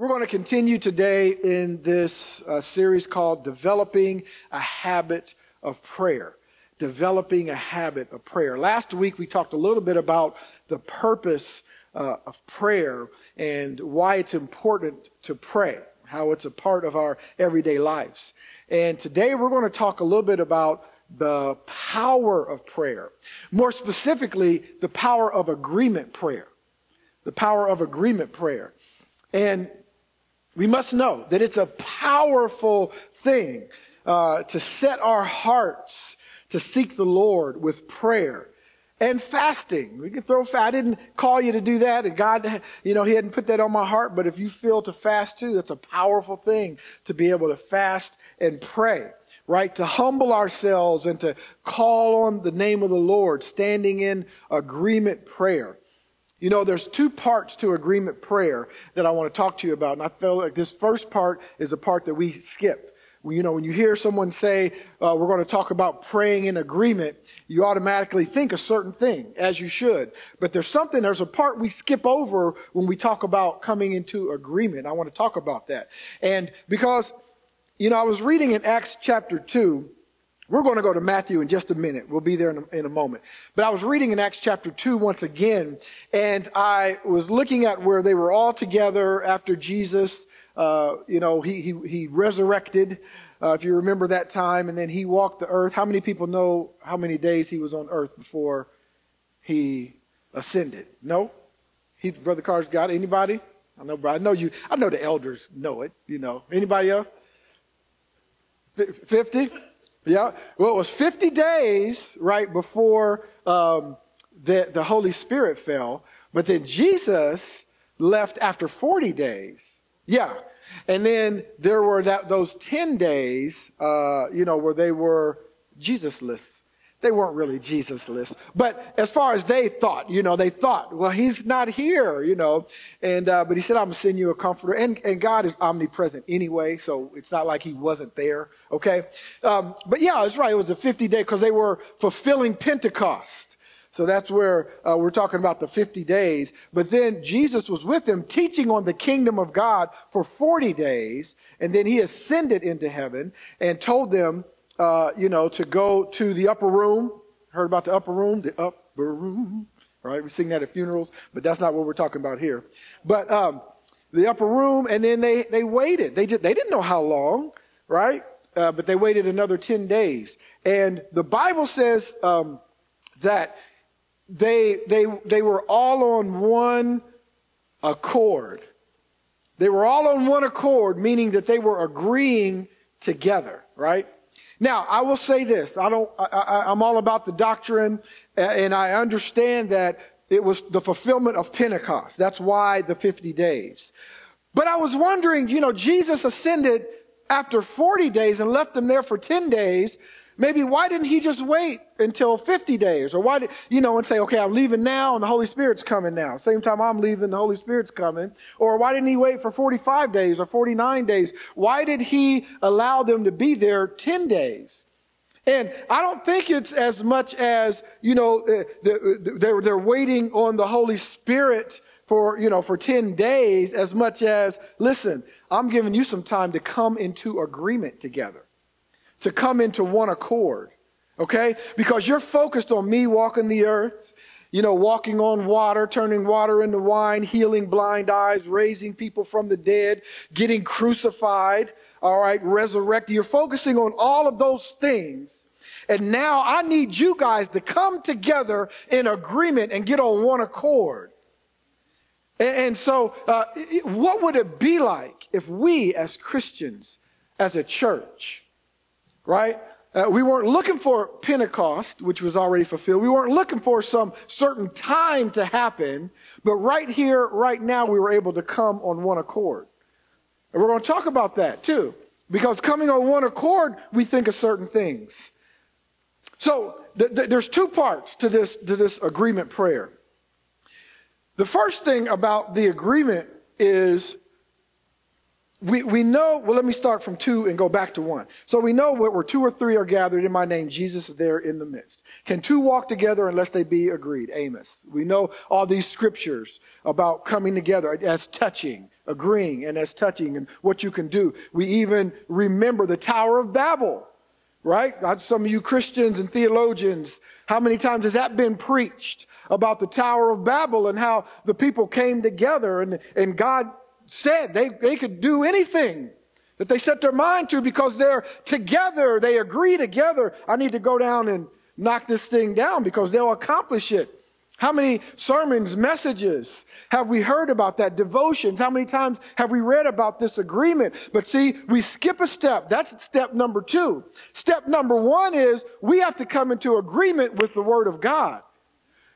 We're going to continue today in this uh, series called Developing a Habit of Prayer. Developing a Habit of Prayer. Last week we talked a little bit about the purpose uh, of prayer and why it's important to pray, how it's a part of our everyday lives. And today we're going to talk a little bit about the power of prayer. More specifically, the power of agreement prayer. The power of agreement prayer. And we must know that it's a powerful thing uh, to set our hearts to seek the Lord with prayer and fasting. We can throw fast. I didn't call you to do that. And God, you know, He hadn't put that on my heart. But if you feel to fast too, that's a powerful thing to be able to fast and pray, right? To humble ourselves and to call on the name of the Lord, standing in agreement prayer. You know, there's two parts to agreement prayer that I want to talk to you about. And I feel like this first part is a part that we skip. You know, when you hear someone say, uh, we're going to talk about praying in agreement, you automatically think a certain thing, as you should. But there's something, there's a part we skip over when we talk about coming into agreement. I want to talk about that. And because, you know, I was reading in Acts chapter 2, we're going to go to Matthew in just a minute. We'll be there in a, in a, moment. But I was reading in Acts chapter 2 once again, and I was looking at where they were all together after Jesus, uh, you know, he, he, he resurrected, uh, if you remember that time, and then he walked the earth. How many people know how many days he was on earth before he ascended? No? He's Brother Carr's got. Anybody? I know. I know you. I know the elders know it. You know. Anybody else? 50? Yeah. Well, it was 50 days, right, before um, the, the Holy Spirit fell. But then Jesus left after 40 days. Yeah. And then there were that, those 10 days, uh, you know, where they were Jesusless. They weren't really Jesusless. But as far as they thought, you know, they thought, well, he's not here, you know. And, uh, but he said, I'm to send you a comforter. And, and God is omnipresent anyway, so it's not like he wasn't there, okay? Um, but yeah, that's right. It was a 50 day because they were fulfilling Pentecost. So that's where uh, we're talking about the 50 days. But then Jesus was with them teaching on the kingdom of God for 40 days. And then he ascended into heaven and told them, uh, you know, to go to the upper room. Heard about the upper room? The upper room. Right? We sing that at funerals, but that's not what we're talking about here. But um, the upper room, and then they, they waited. They, just, they didn't know how long, right? Uh, but they waited another 10 days. And the Bible says um, that they, they, they were all on one accord. They were all on one accord, meaning that they were agreeing together, right? Now, I will say this. I don't, I, am all about the doctrine and I understand that it was the fulfillment of Pentecost. That's why the 50 days. But I was wondering, you know, Jesus ascended after 40 days and left them there for 10 days. Maybe why didn't he just wait until 50 days? Or why did, you know, and say, okay, I'm leaving now and the Holy Spirit's coming now. Same time I'm leaving, the Holy Spirit's coming. Or why didn't he wait for 45 days or 49 days? Why did he allow them to be there 10 days? And I don't think it's as much as, you know, uh, they're, they're waiting on the Holy Spirit for, you know, for 10 days as much as, listen, I'm giving you some time to come into agreement together to come into one accord. Okay? Because you're focused on me walking the earth, you know, walking on water, turning water into wine, healing blind eyes, raising people from the dead, getting crucified, all right, resurrected. You're focusing on all of those things. And now I need you guys to come together in agreement and get on one accord. And, and so, uh, what would it be like if we as Christians, as a church, right? Uh, we weren't looking for Pentecost, which was already fulfilled. We weren't looking for some certain time to happen, but right here, right now, we were able to come on one accord. And we're going to talk about that too, because coming on one accord, we think of certain things. So th- th- there's two parts to this, to this agreement prayer. The first thing about the agreement is we, we know, well, let me start from two and go back to one. So we know where two or three are gathered in my name, Jesus is there in the midst. Can two walk together unless they be agreed? Amos. We know all these scriptures about coming together as touching, agreeing and as touching and what you can do. We even remember the Tower of Babel, right? Some of you Christians and theologians, how many times has that been preached about the Tower of Babel and how the people came together and, and God said they, they could do anything that they set their mind to because they're together. They agree together. I need to go down and knock this thing down because they'll accomplish it. How many sermons, messages have we heard about that? Devotions. How many times have we read about this agreement? But see, we skip a step. That's step number two. Step number one is we have to come into agreement with the Word of God.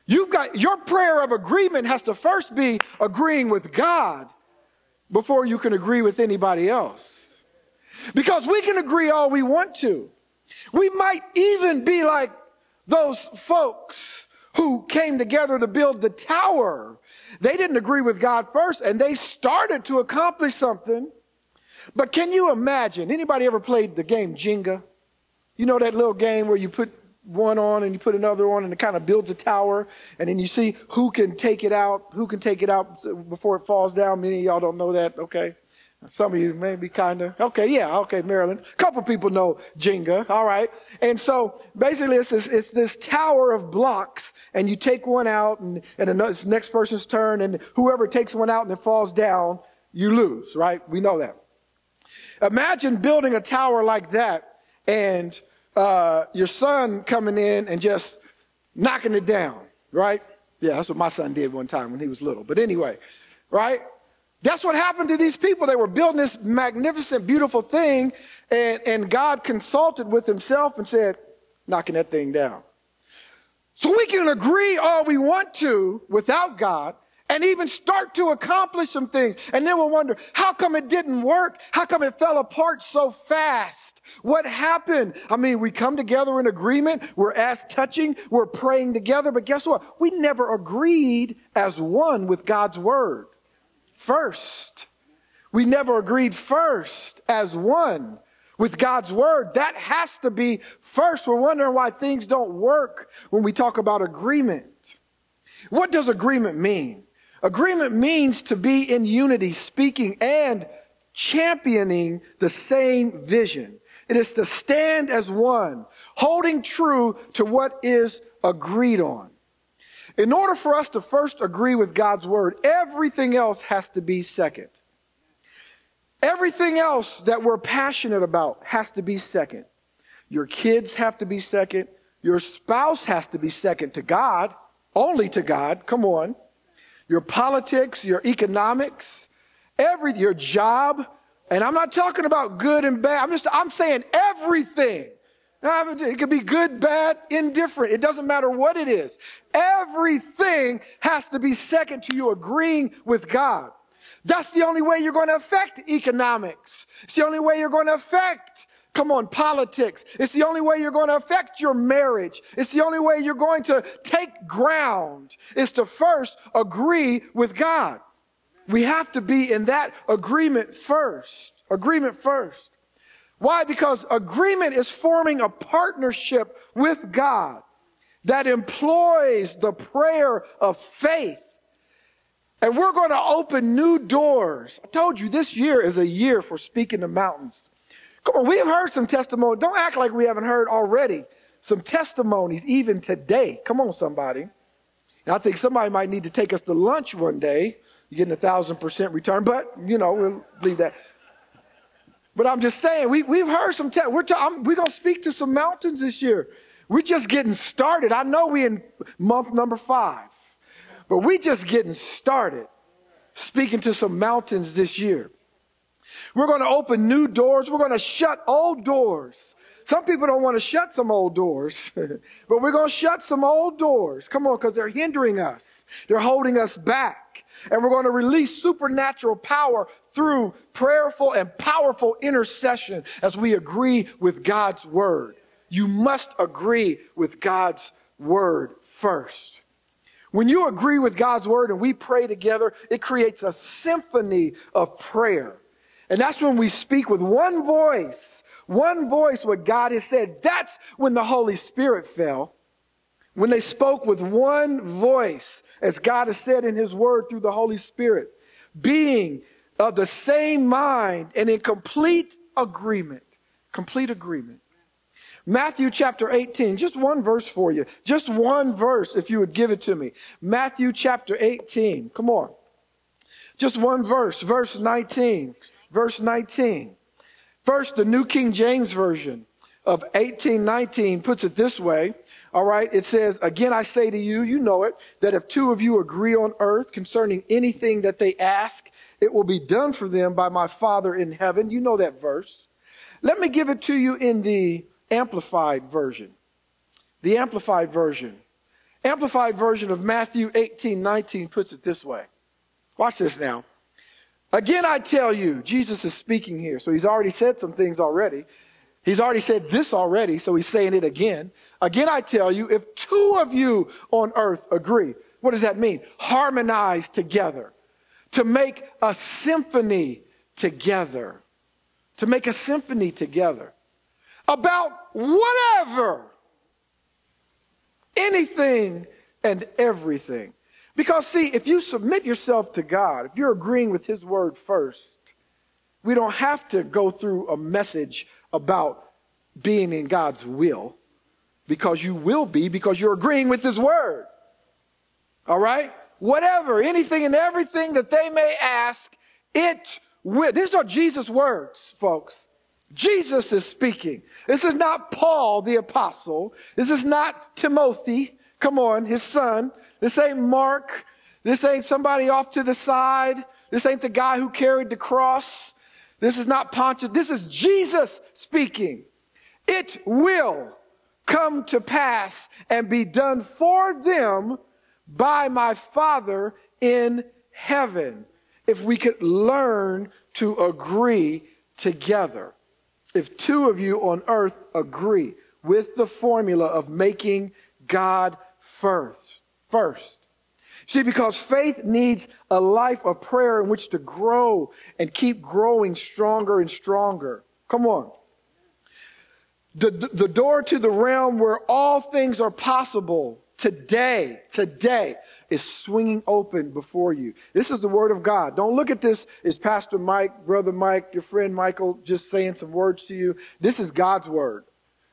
You've got your prayer of agreement has to first be agreeing with God before you can agree with anybody else. Because we can agree all we want to. We might even be like those folks who came together to build the tower. They didn't agree with God first and they started to accomplish something. But can you imagine? Anybody ever played the game Jenga? You know that little game where you put one on and you put another on and it kind of builds a tower and then you see who can take it out, who can take it out before it falls down. Many of y'all don't know that, okay? Some of you maybe kind of, okay, yeah, okay, Maryland. A couple people know Jenga, all right. And so basically it's this, it's this tower of blocks and you take one out and, and the next person's turn and whoever takes one out and it falls down, you lose, right? We know that. Imagine building a tower like that and uh, your son coming in and just knocking it down, right? Yeah, that's what my son did one time when he was little. But anyway, right? That's what happened to these people. They were building this magnificent, beautiful thing, and, and God consulted with himself and said, knocking that thing down. So we can agree all we want to without God and even start to accomplish some things. And then we'll wonder, how come it didn't work? How come it fell apart so fast? What happened? I mean, we come together in agreement. We're as touching. We're praying together. But guess what? We never agreed as one with God's word first. We never agreed first as one with God's word. That has to be first. We're wondering why things don't work when we talk about agreement. What does agreement mean? Agreement means to be in unity, speaking and championing the same vision. It is to stand as one, holding true to what is agreed on. In order for us to first agree with God's word, everything else has to be second. Everything else that we're passionate about has to be second. Your kids have to be second. Your spouse has to be second to God, only to God. Come on. Your politics, your economics, every, your job. And I'm not talking about good and bad. I'm just, I'm saying everything it could be good, bad, indifferent. It doesn't matter what it is. Everything has to be second to you agreeing with God. That's the only way you're going to affect economics. It's the only way you're going to affect, come on, politics. It's the only way you're going to affect your marriage. It's the only way you're going to take ground is to first agree with God. We have to be in that agreement first. Agreement first. Why? Because agreement is forming a partnership with God that employs the prayer of faith. And we're going to open new doors. I told you this year is a year for speaking to mountains. Come on, we've heard some testimony. Don't act like we haven't heard already some testimonies even today. Come on, somebody. And I think somebody might need to take us to lunch one day. You're getting a thousand percent return, but you know, we'll leave that. But I'm just saying, we, we've heard some, te- we're, ta- we're going to speak to some mountains this year. We're just getting started. I know we're in month number five, but we're just getting started speaking to some mountains this year. We're going to open new doors. We're going to shut old doors. Some people don't want to shut some old doors, but we're going to shut some old doors. Come on, because they're hindering us. They're holding us back. And we're going to release supernatural power through prayerful and powerful intercession as we agree with God's word. You must agree with God's word first. When you agree with God's word and we pray together, it creates a symphony of prayer. And that's when we speak with one voice, one voice what God has said. That's when the Holy Spirit fell. When they spoke with one voice, as God has said in his word through the Holy Spirit, being of the same mind and in complete agreement. Complete agreement. Matthew chapter 18, just one verse for you. Just one verse, if you would give it to me. Matthew chapter 18. Come on. Just one verse, verse 19. Verse 19. First, the New King James Version of 1819 puts it this way. All right, it says, Again, I say to you, you know it, that if two of you agree on earth concerning anything that they ask, it will be done for them by my Father in heaven. You know that verse. Let me give it to you in the Amplified Version. The Amplified Version. Amplified Version of Matthew 18 19 puts it this way. Watch this now. Again, I tell you, Jesus is speaking here. So he's already said some things already. He's already said this already, so he's saying it again. Again, I tell you, if two of you on earth agree, what does that mean? Harmonize together to make a symphony together. To make a symphony together about whatever, anything and everything. Because, see, if you submit yourself to God, if you're agreeing with His word first, we don't have to go through a message about being in God's will because you will be because you're agreeing with His word. All right? Whatever, anything and everything that they may ask, it will. These are Jesus' words, folks. Jesus is speaking. This is not Paul the apostle. This is not Timothy. Come on, his son. This ain't Mark. This ain't somebody off to the side. This ain't the guy who carried the cross. This is not Pontius. This is Jesus speaking. It will come to pass and be done for them by my Father in heaven. If we could learn to agree together. If two of you on earth agree with the formula of making God first, first. See, because faith needs a life of prayer in which to grow and keep growing stronger and stronger. Come on. The, the door to the realm where all things are possible today, today is swinging open before you. This is the word of God. Don't look at this as Pastor Mike, Brother Mike, your friend Michael just saying some words to you. This is God's word.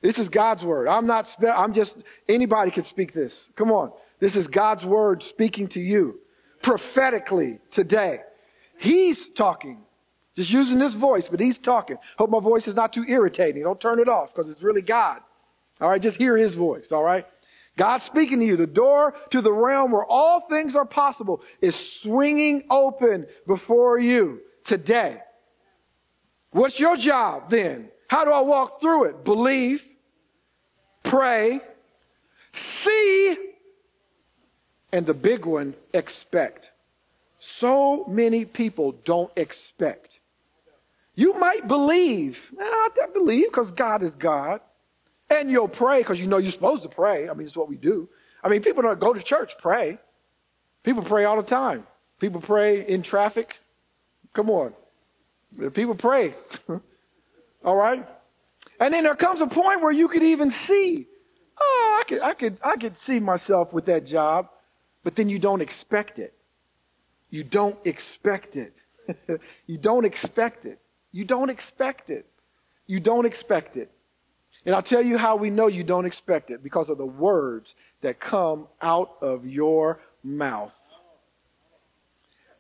This is God's word. I'm not, spe- I'm just, anybody can speak this. Come on. This is God's word speaking to you prophetically today. He's talking. Just using this voice, but he's talking. Hope my voice is not too irritating. Don't turn it off because it's really God. All right, just hear his voice, all right? God's speaking to you. The door to the realm where all things are possible is swinging open before you today. What's your job then? How do I walk through it? Believe, pray, see, and the big one, expect. So many people don't expect. You might believe. I believe because God is God. And you'll pray because you know you're supposed to pray. I mean, it's what we do. I mean, people don't go to church, pray. People pray all the time. People pray in traffic. Come on. People pray. all right? And then there comes a point where you could even see, oh, I could, I could, I could see myself with that job, but then you don't expect it. You don't expect it. you don't expect it. You don't expect it. You don't expect it. And I'll tell you how we know you don't expect it because of the words that come out of your mouth.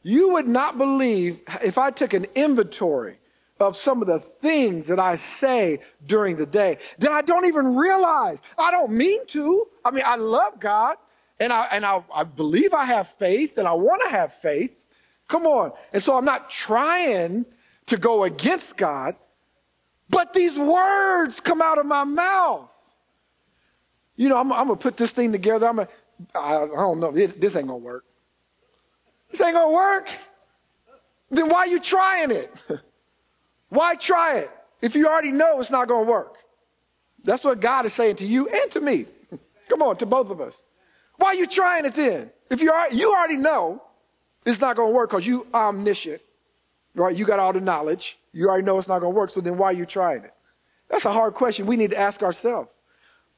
You would not believe if I took an inventory of some of the things that I say during the day that I don't even realize. I don't mean to. I mean, I love God and I, and I, I believe I have faith and I want to have faith. Come on. And so I'm not trying to go against God, but these words come out of my mouth. You know, I'm, I'm going to put this thing together. I'm gonna, I, I don't know. It, this ain't going to work. This ain't going to work. Then why are you trying it? why try it if you already know it's not going to work? That's what God is saying to you and to me. Come on, to both of us. Why are you trying it then? If you are, you already know it's not going to work because you omniscient, right? You got all the knowledge. You already know it's not going to work, so then why are you trying it? That's a hard question we need to ask ourselves.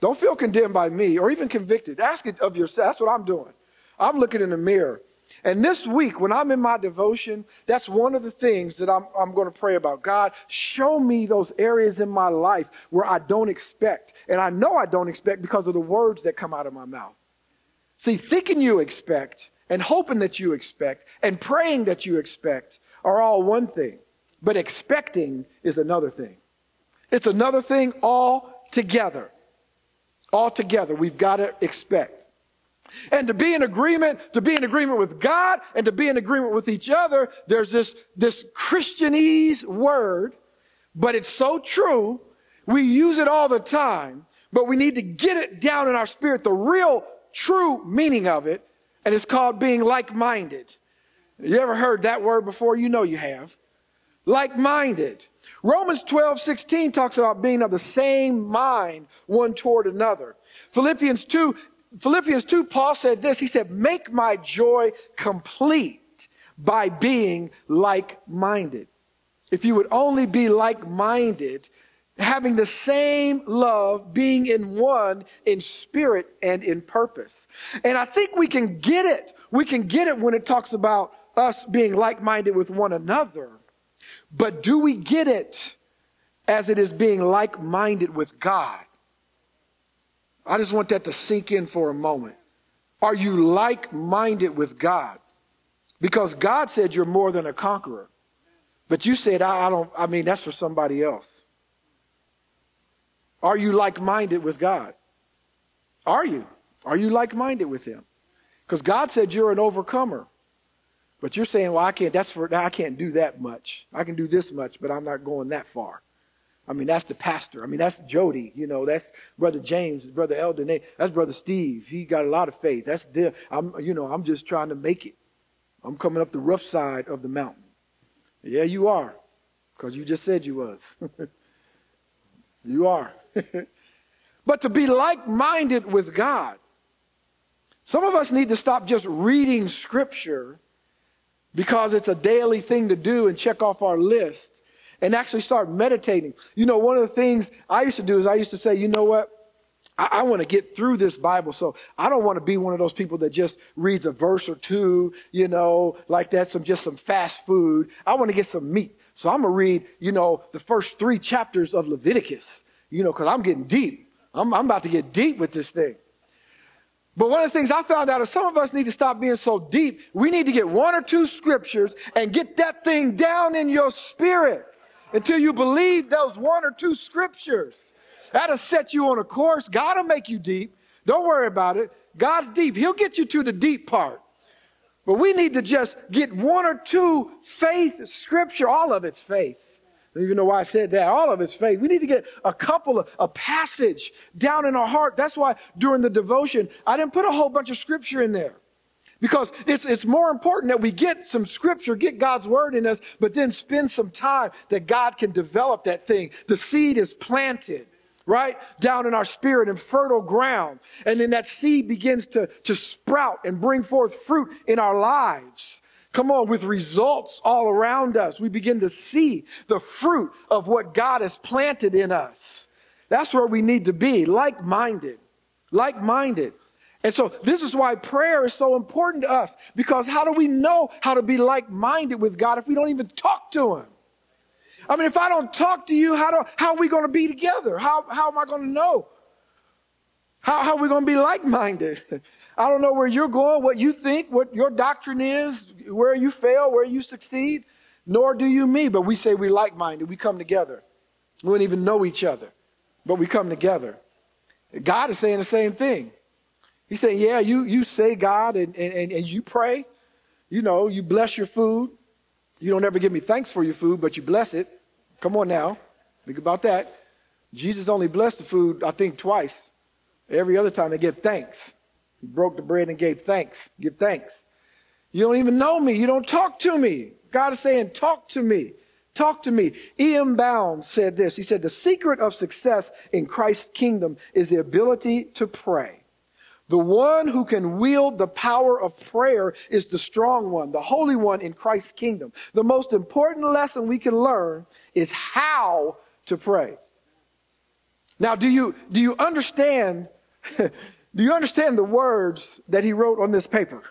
Don't feel condemned by me or even convicted. Ask it of yourself. That's what I'm doing. I'm looking in the mirror And this week, when I'm in my devotion, that's one of the things that I'm, I'm going to pray about. God, show me those areas in my life where I don't expect. And I know I don't expect because of the words that come out of my mouth. See, thinking you expect and hoping that you expect and praying that you expect are all one thing, but expecting is another thing. It's another thing altogether. Altogether, we've got to expect. And to be in agreement, to be in agreement with God and to be in agreement with each other, there's this, this Christianese word, but it's so true. We use it all the time, but we need to get it down in our spirit, the real true meaning of it, and it's called being like-minded. You ever heard that word before? You know you have. Like-minded. Romans 12, 16 talks about being of the same mind one toward another. Philippians 2 Philippians 2, Paul said this. He said, Make my joy complete by being like minded. If you would only be like minded, having the same love, being in one in spirit and in purpose. And I think we can get it. We can get it when it talks about us being like minded with one another. But do we get it as it is being like minded with God? I just want that to sink in for a moment. Are you like minded with God? Because God said you're more than a conqueror. But you said, I, I don't, I mean, that's for somebody else. Are you like minded with God? Are you? Are you like minded with Him? Because God said you're an overcomer. But you're saying, well, I can't, that's for, I can't do that much. I can do this much, but I'm not going that far. I mean, that's the pastor. I mean, that's Jody. You know, that's Brother James, Brother Eldon. That's Brother Steve. He got a lot of faith. That's the, I'm, you know, I'm just trying to make it. I'm coming up the rough side of the mountain. Yeah, you are, because you just said you was. you are. but to be like-minded with God, some of us need to stop just reading Scripture because it's a daily thing to do and check off our list and actually start meditating. You know, one of the things I used to do is I used to say, you know what? I, I want to get through this Bible. So I don't want to be one of those people that just reads a verse or two, you know, like that, some just some fast food. I want to get some meat. So I'm going to read, you know, the first three chapters of Leviticus, you know, because I'm getting deep. I'm, I'm about to get deep with this thing. But one of the things I found out is some of us need to stop being so deep. We need to get one or two scriptures and get that thing down in your spirit until you believe those one or two scriptures. That'll set you on a course. God will make you deep. Don't worry about it. God's deep. He'll get you to the deep part. But we need to just get one or two faith scripture. All of it's faith. Don't even know why I said that. All of it's faith. We need to get a couple of a passage down in our heart. That's why during the devotion, I didn't put a whole bunch of scripture in there. Because it's, it's more important that we get some scripture, get God's word in us, but then spend some time that God can develop that thing. The seed is planted, right? Down in our spirit in fertile ground. And then that seed begins to, to sprout and bring forth fruit in our lives. Come on, with results all around us. We begin to see the fruit of what God has planted in us. That's where we need to be, like minded. Like minded. And so this is why prayer is so important to us because how do we know how to be like minded with God if we don't even talk to Him? I mean, if I don't talk to you, how, do, how are we going to be together? How, how am I going to know? How, how are we going to be like minded? I don't know where you're going, what you think, what your doctrine is, where you fail, where you succeed, nor do you me. But we say we like minded. We come together. We don't even know each other, but we come together. God is saying the same thing. He's saying, Yeah, you, you say God and, and, and you pray. You know, you bless your food. You don't ever give me thanks for your food, but you bless it. Come on now. Think about that. Jesus only blessed the food, I think, twice. Every other time they give thanks. Broke the bread and gave thanks. Give thanks. You don't even know me. You don't talk to me. God is saying, Talk to me. Talk to me. E.M. Bounds said this. He said, The secret of success in Christ's kingdom is the ability to pray. The one who can wield the power of prayer is the strong one, the holy one in Christ's kingdom. The most important lesson we can learn is how to pray. Now, do you, do you understand, do you understand the words that he wrote on this paper?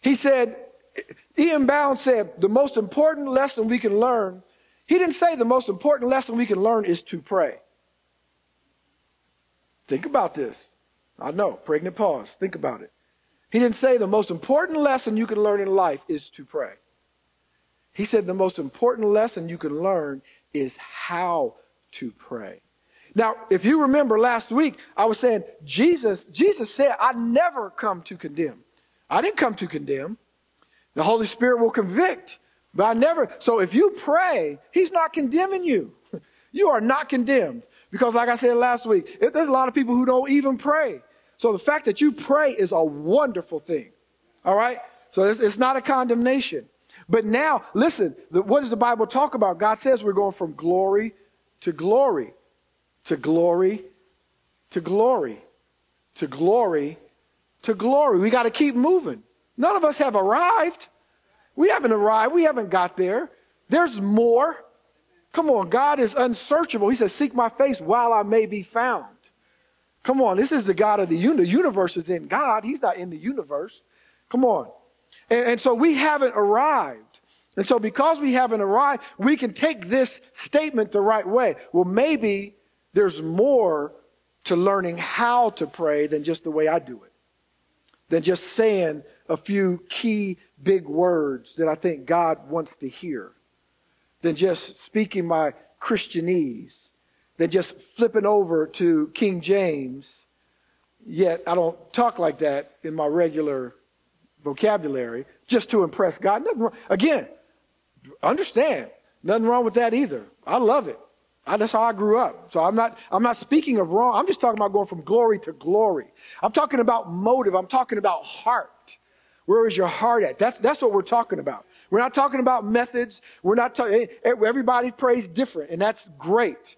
He said, E.M. Bounds said, the most important lesson we can learn, he didn't say the most important lesson we can learn is to pray. Think about this. I know, pregnant pause. Think about it. He didn't say the most important lesson you can learn in life is to pray. He said the most important lesson you can learn is how to pray. Now, if you remember last week, I was saying Jesus, Jesus said, I never come to condemn. I didn't come to condemn. The Holy Spirit will convict, but I never. So if you pray, He's not condemning you. You are not condemned. Because, like I said last week, there's a lot of people who don't even pray. So the fact that you pray is a wonderful thing. All right? So it's, it's not a condemnation. But now, listen, the, what does the Bible talk about? God says we're going from glory to glory, to glory to glory, to glory to glory. We got to keep moving. None of us have arrived. We haven't arrived. We haven't got there. There's more. Come on, God is unsearchable. He says, Seek my face while I may be found. Come on, this is the God of the universe. The universe is in God, He's not in the universe. Come on. And, and so we haven't arrived. And so, because we haven't arrived, we can take this statement the right way. Well, maybe there's more to learning how to pray than just the way I do it, than just saying a few key big words that I think God wants to hear than just speaking my Christianese, than just flipping over to King James. Yet I don't talk like that in my regular vocabulary just to impress God. Nothing Again, understand, nothing wrong with that either. I love it. I, that's how I grew up. So I'm not, I'm not speaking of wrong. I'm just talking about going from glory to glory. I'm talking about motive. I'm talking about heart. Where is your heart at? That's, that's what we're talking about. We're not talking about methods. We're not talking, eh, eh, everybody prays different, and that's great.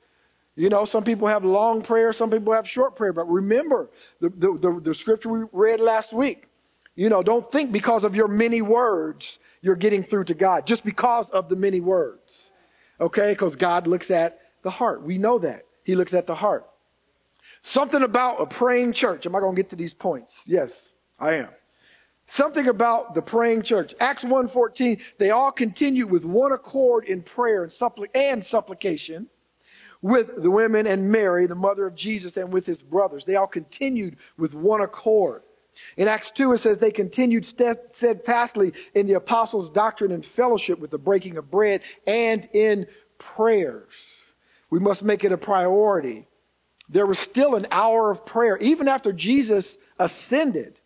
You know, some people have long prayer, some people have short prayer. But remember the, the, the, the scripture we read last week. You know, don't think because of your many words you're getting through to God, just because of the many words. Okay? Because God looks at the heart. We know that. He looks at the heart. Something about a praying church. Am I going to get to these points? Yes, I am. Something about the praying church. Acts 1.14, they all continued with one accord in prayer and, and supplication with the women and Mary, the mother of Jesus, and with his brothers. They all continued with one accord. In Acts 2, it says they continued steadfastly in the apostles' doctrine and fellowship with the breaking of bread and in prayers. We must make it a priority. There was still an hour of prayer, even after Jesus ascended.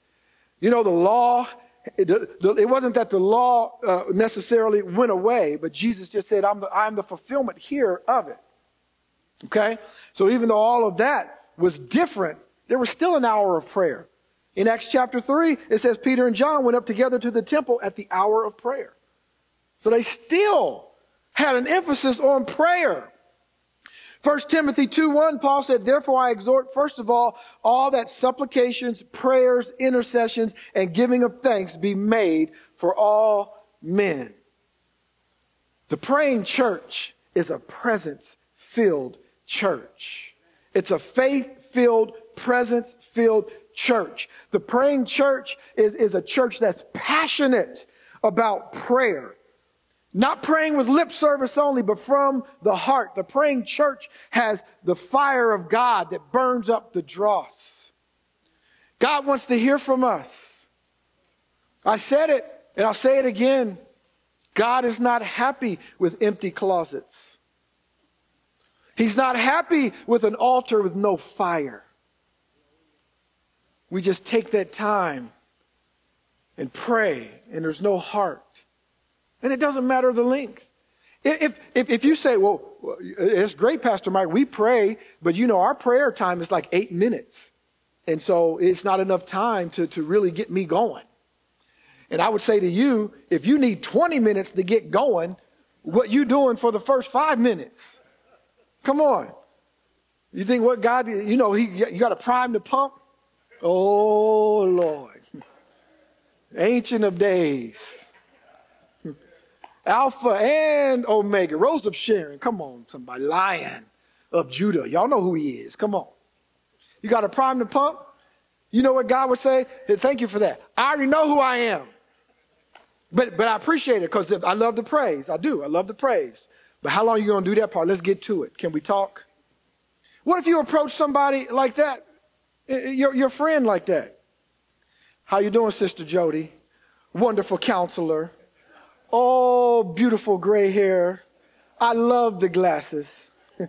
You know, the law, it, wasn't that the law uh, necessarily went away, but Jesus just said, I'm the, I'm the fulfillment here of it. Okay? So even though all of that was different, there was still an hour of prayer. In Acts chapter 3, it says Peter and John went up together to the temple at the hour of prayer. So they still had an emphasis on prayer. 1 Timothy 2 1, Paul said, Therefore I exhort, first of all, all that supplications, prayers, intercessions, and giving of thanks be made for all men. The praying church is a presence filled church. It's a faith filled, presence filled church. The praying church is, is a church that's passionate about prayer. Not praying with lip service only, but from the heart. The praying church has the fire of God that burns up the dross. God wants to hear from us. I said it, and I'll say it again. God is not happy with empty closets. He's not happy with an altar with no fire. We just take that time and pray, and there's no heart. And it doesn't matter the length. If, if, if you say, well, it's great, Pastor Mike, we pray, but you know, our prayer time is like eight minutes. And so it's not enough time to, to really get me going. And I would say to you, if you need 20 minutes to get going, what you doing for the first five minutes? Come on. You think what God, you know, he, you got to prime the pump? Oh, Lord. Ancient of days. Alpha and Omega, Rose of Sharon. Come on, somebody. Lion of Judah. Y'all know who he is. Come on. You got to prime the pump? You know what God would say? Hey, thank you for that. I already know who I am. But, but I appreciate it because I love the praise. I do. I love the praise. But how long are you going to do that part? Let's get to it. Can we talk? What if you approach somebody like that, your, your friend like that? How you doing, Sister Jody? Wonderful counselor. Oh, beautiful gray hair. I love the glasses.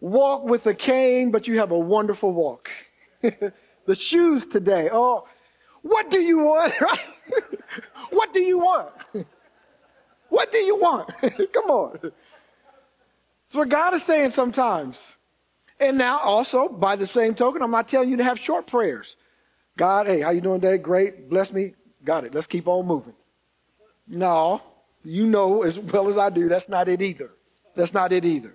walk with a cane, but you have a wonderful walk. the shoes today. Oh, what do you want? what do you want? what do you want? Come on. It's what God is saying sometimes. And now also, by the same token, I'm not telling you to have short prayers. God, hey, how you doing today? Great. Bless me. Got it. Let's keep on moving. No, you know as well as I do, that's not it either. That's not it either.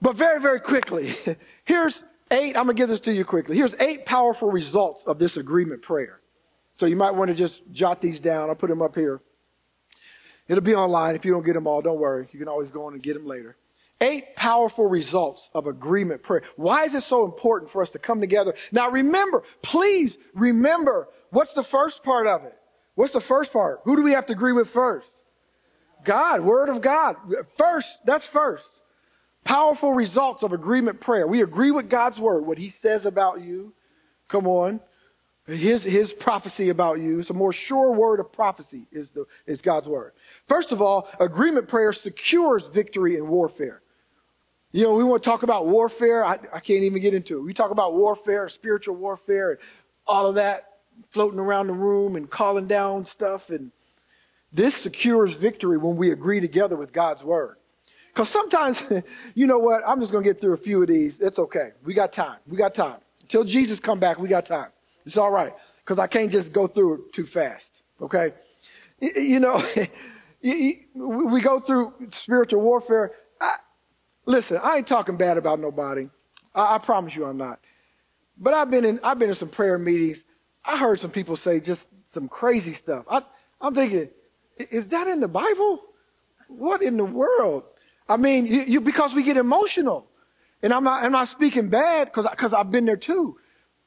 But very, very quickly, here's eight, I'm going to give this to you quickly. Here's eight powerful results of this agreement prayer. So you might want to just jot these down. I'll put them up here. It'll be online. If you don't get them all, don't worry. You can always go on and get them later. Eight powerful results of agreement prayer. Why is it so important for us to come together? Now remember, please remember, what's the first part of it? What's the first part? Who do we have to agree with first? God, Word of God. First, that's first. Powerful results of agreement prayer. We agree with God's Word, what He says about you. Come on. His, his prophecy about you. It's a more sure word of prophecy is, the, is God's Word. First of all, agreement prayer secures victory in warfare. You know, we want to talk about warfare. I, I can't even get into it. We talk about warfare, spiritual warfare, and all of that floating around the room and calling down stuff. And this secures victory when we agree together with God's word. Because sometimes, you know what? I'm just going to get through a few of these. It's okay. We got time. We got time. Until Jesus come back, we got time. It's all right. Because I can't just go through it too fast. Okay? You know, we go through spiritual warfare. Listen, I ain't talking bad about nobody. I, I promise you I'm not. But I've been in I've been in some prayer meetings. I heard some people say just some crazy stuff. I, I'm thinking, is that in the Bible? What in the world? I mean, you, you because we get emotional, and I'm not I'm not speaking bad because because I've been there too.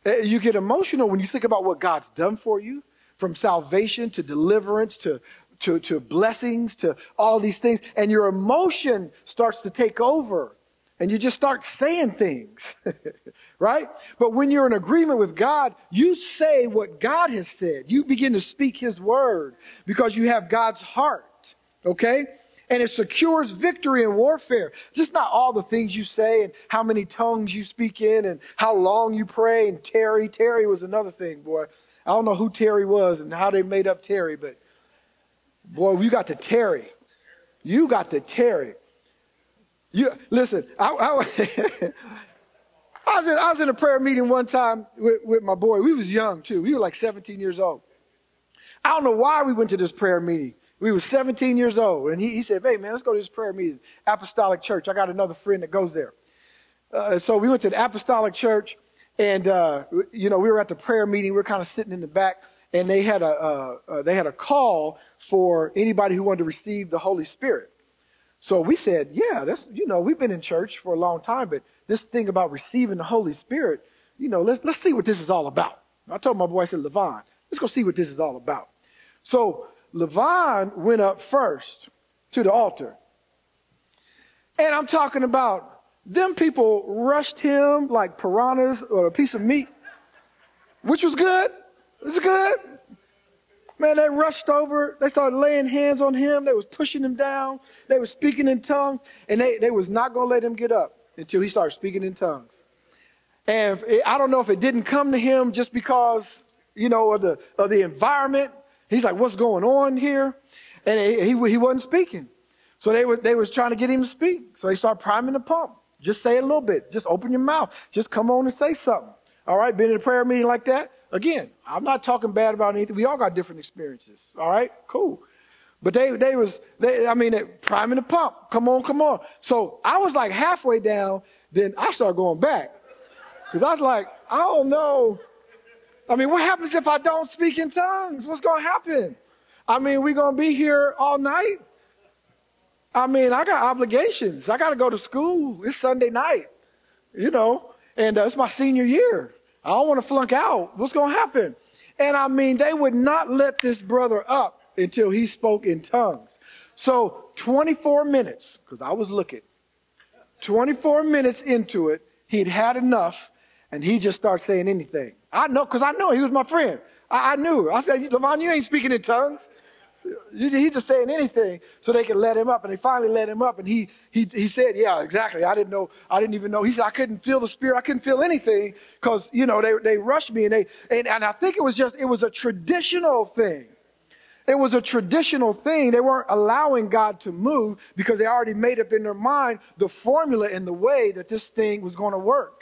Uh, you get emotional when you think about what God's done for you, from salvation to deliverance to to, to blessings, to all these things, and your emotion starts to take over and you just start saying things, right? But when you're in agreement with God, you say what God has said. You begin to speak His word because you have God's heart, okay? And it secures victory in warfare. Just not all the things you say and how many tongues you speak in and how long you pray and Terry. Terry was another thing, boy. I don't know who Terry was and how they made up Terry, but Boy, you got to Terry. You got to Terry. You listen. I, I, I, was in I was in a prayer meeting one time with, with my boy. We was young too. We were like 17 years old. I don't know why we went to this prayer meeting. We were 17 years old, and he, he said, "Hey man, let's go to this prayer meeting, Apostolic Church. I got another friend that goes there." Uh, so we went to the Apostolic Church, and uh, you know we were at the prayer meeting. We were kind of sitting in the back and they had a uh, uh, they had a call for anybody who wanted to receive the Holy Spirit. So we said, yeah, that's you know we've been in church for a long time, but this thing about receiving the Holy Spirit, you know, let's let's see what this is all about. I told my boy, I said, Levon, let's go see what this is all about. So Levon went up first to the altar, and I'm talking about them people rushed him like piranhas or a piece of meat, which was good. It's good. Man, they rushed over. They started laying hands on him. They was pushing him down. They was speaking in tongues. And they, they was not going to let him get up until he started speaking in tongues. And it, I don't know if it didn't come to him just because, you know, of the, of the environment. He's like, what's going on here? And he, he, he wasn't speaking. So they were, they was trying to get him to speak. So they started priming the pump. Just say a little bit. Just open your mouth. Just come on and say something. All right, been in a prayer meeting like that? Again, I'm not talking bad about anything. We all got different experiences. All right, cool. But they, they was, they, I mean, priming the pump. Come on, come on. So I was like halfway down. Then I started going back because I was like, I don't know. I mean, what happens if I don't speak in tongues? What's to happen? I mean, we to be here all night? I mean, I got obligations. I got to go to school. It's Sunday night, you know, and uh, it's my senior year. I don't want to flunk out. What's going to happen? And I mean, they would not let this brother up until he spoke in tongues. So 24 minutes, because I was looking, 24 minutes into it, he'd had enough and he just started saying anything. I know, because I know he was my friend. I, I knew. I said, Levon, you ain't speaking in tongues. He's just saying anything so they could let him up. And they finally let him up. And he, he, he said, Yeah, exactly. I didn't know. I didn't even know. He said, I couldn't feel the spirit. I couldn't feel anything because, you know, they, they rushed me. And, they, and, and I think it was just, it was a traditional thing. It was a traditional thing. They weren't allowing God to move because they already made up in their mind the formula and the way that this thing was going to work.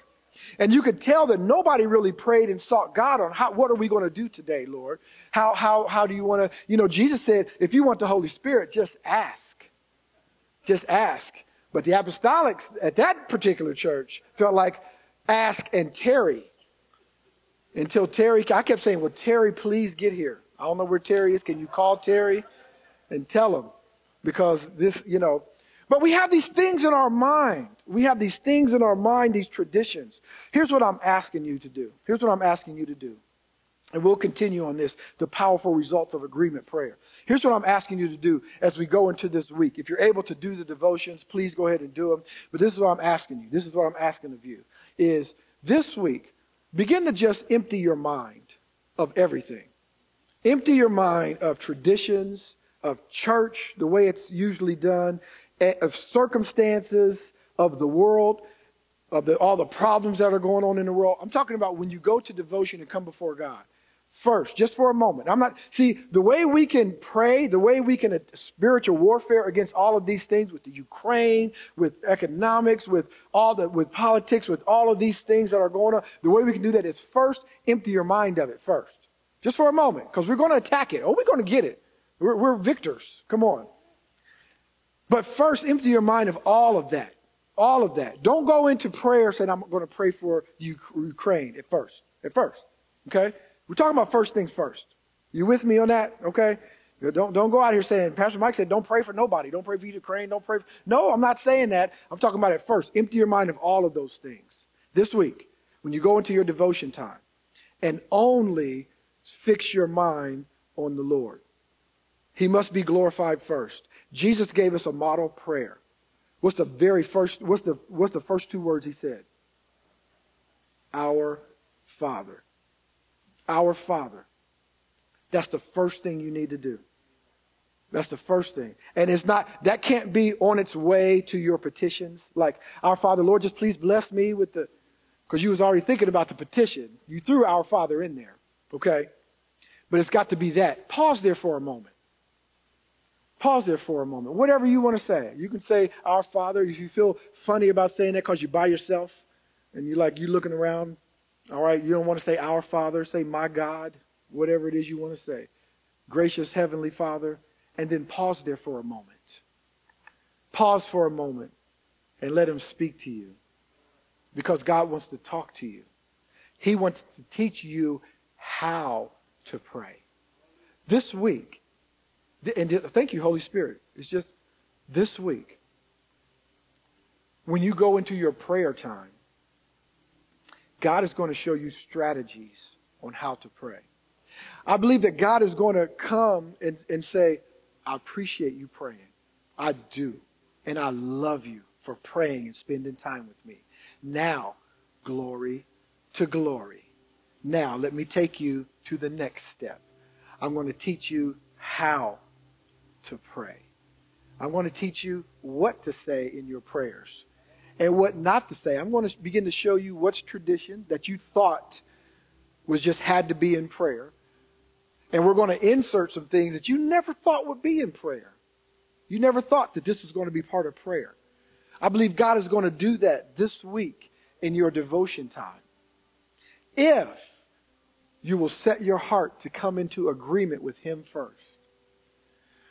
And you could tell that nobody really prayed and sought God on how, what are we going to do today, Lord? How, how, how do you want to, you know, Jesus said, if you want the Holy Spirit, just ask. Just ask. But the apostolics at that particular church felt like ask and tarry. Until Terry, I kept saying, well, Terry, please get here. I don't know where Terry is. Can you call Terry and tell him? Because this, you know, but we have these things in our mind. We have these things in our mind, these traditions. Here's what I'm asking you to do. Here's what I'm asking you to do. And we'll continue on this the powerful results of agreement prayer. Here's what I'm asking you to do as we go into this week. If you're able to do the devotions, please go ahead and do them. But this is what I'm asking you. This is what I'm asking of you is this week, begin to just empty your mind of everything. Empty your mind of traditions, of church, the way it's usually done, of circumstances of the world, of the, all the problems that are going on in the world. I'm talking about when you go to devotion and come before God. First, just for a moment. I'm not, see, the way we can pray, the way we can uh, spiritual warfare against all of these things with the Ukraine, with economics, with all the, with politics, with all of these things that are going on, the way we can do that is first empty your mind of it first. Just for a moment, because we're going to attack it. Oh, we're going to get it. We're, we're victors. Come on. But first, empty your mind of all of that. All of that. Don't go into prayer saying, I'm going to pray for Ukraine at first. At first. Okay? We're talking about first things first. You with me on that? Okay? Don't, don't go out here saying, Pastor Mike said, don't pray for nobody. Don't pray for Ukraine. Don't pray. For... No, I'm not saying that. I'm talking about it first. Empty your mind of all of those things. This week, when you go into your devotion time, and only fix your mind on the Lord. He must be glorified first. Jesus gave us a model prayer. What's the very first, what's the, what's the first two words he said? Our Father. Our Father. That's the first thing you need to do. That's the first thing. And it's not, that can't be on its way to your petitions. Like, Our Father, Lord, just please bless me with the, because you was already thinking about the petition. You threw Our Father in there. Okay? But it's got to be that. Pause there for a moment. Pause there for a moment. Whatever you want to say. You can say, Our Father, if you feel funny about saying that because you're by yourself and you're like you looking around. All right, you don't want to say Our Father, say My God, whatever it is you want to say. Gracious Heavenly Father, and then pause there for a moment. Pause for a moment and let Him speak to you because God wants to talk to you. He wants to teach you how to pray. This week, and thank you, Holy Spirit. It's just this week, when you go into your prayer time, God is going to show you strategies on how to pray. I believe that God is going to come and, and say, I appreciate you praying. I do. And I love you for praying and spending time with me. Now, glory to glory. Now, let me take you to the next step. I'm going to teach you how to pray. I'm going to teach you what to say in your prayers and what not to say. I'm going to begin to show you what's tradition that you thought was just had to be in prayer. And we're going to insert some things that you never thought would be in prayer. You never thought that this was going to be part of prayer. I believe God is going to do that this week in your devotion time. If you will set your heart to come into agreement with Him first.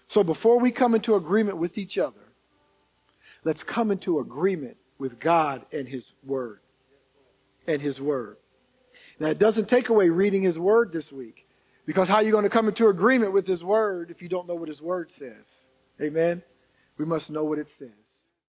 So before we come into agreement with each other, let's come into agreement with God and His Word. And His Word. Now, it doesn't take away reading His Word this week. Because how are you going to come into agreement with His Word if you don't know what His Word says? Amen? We must know what it says.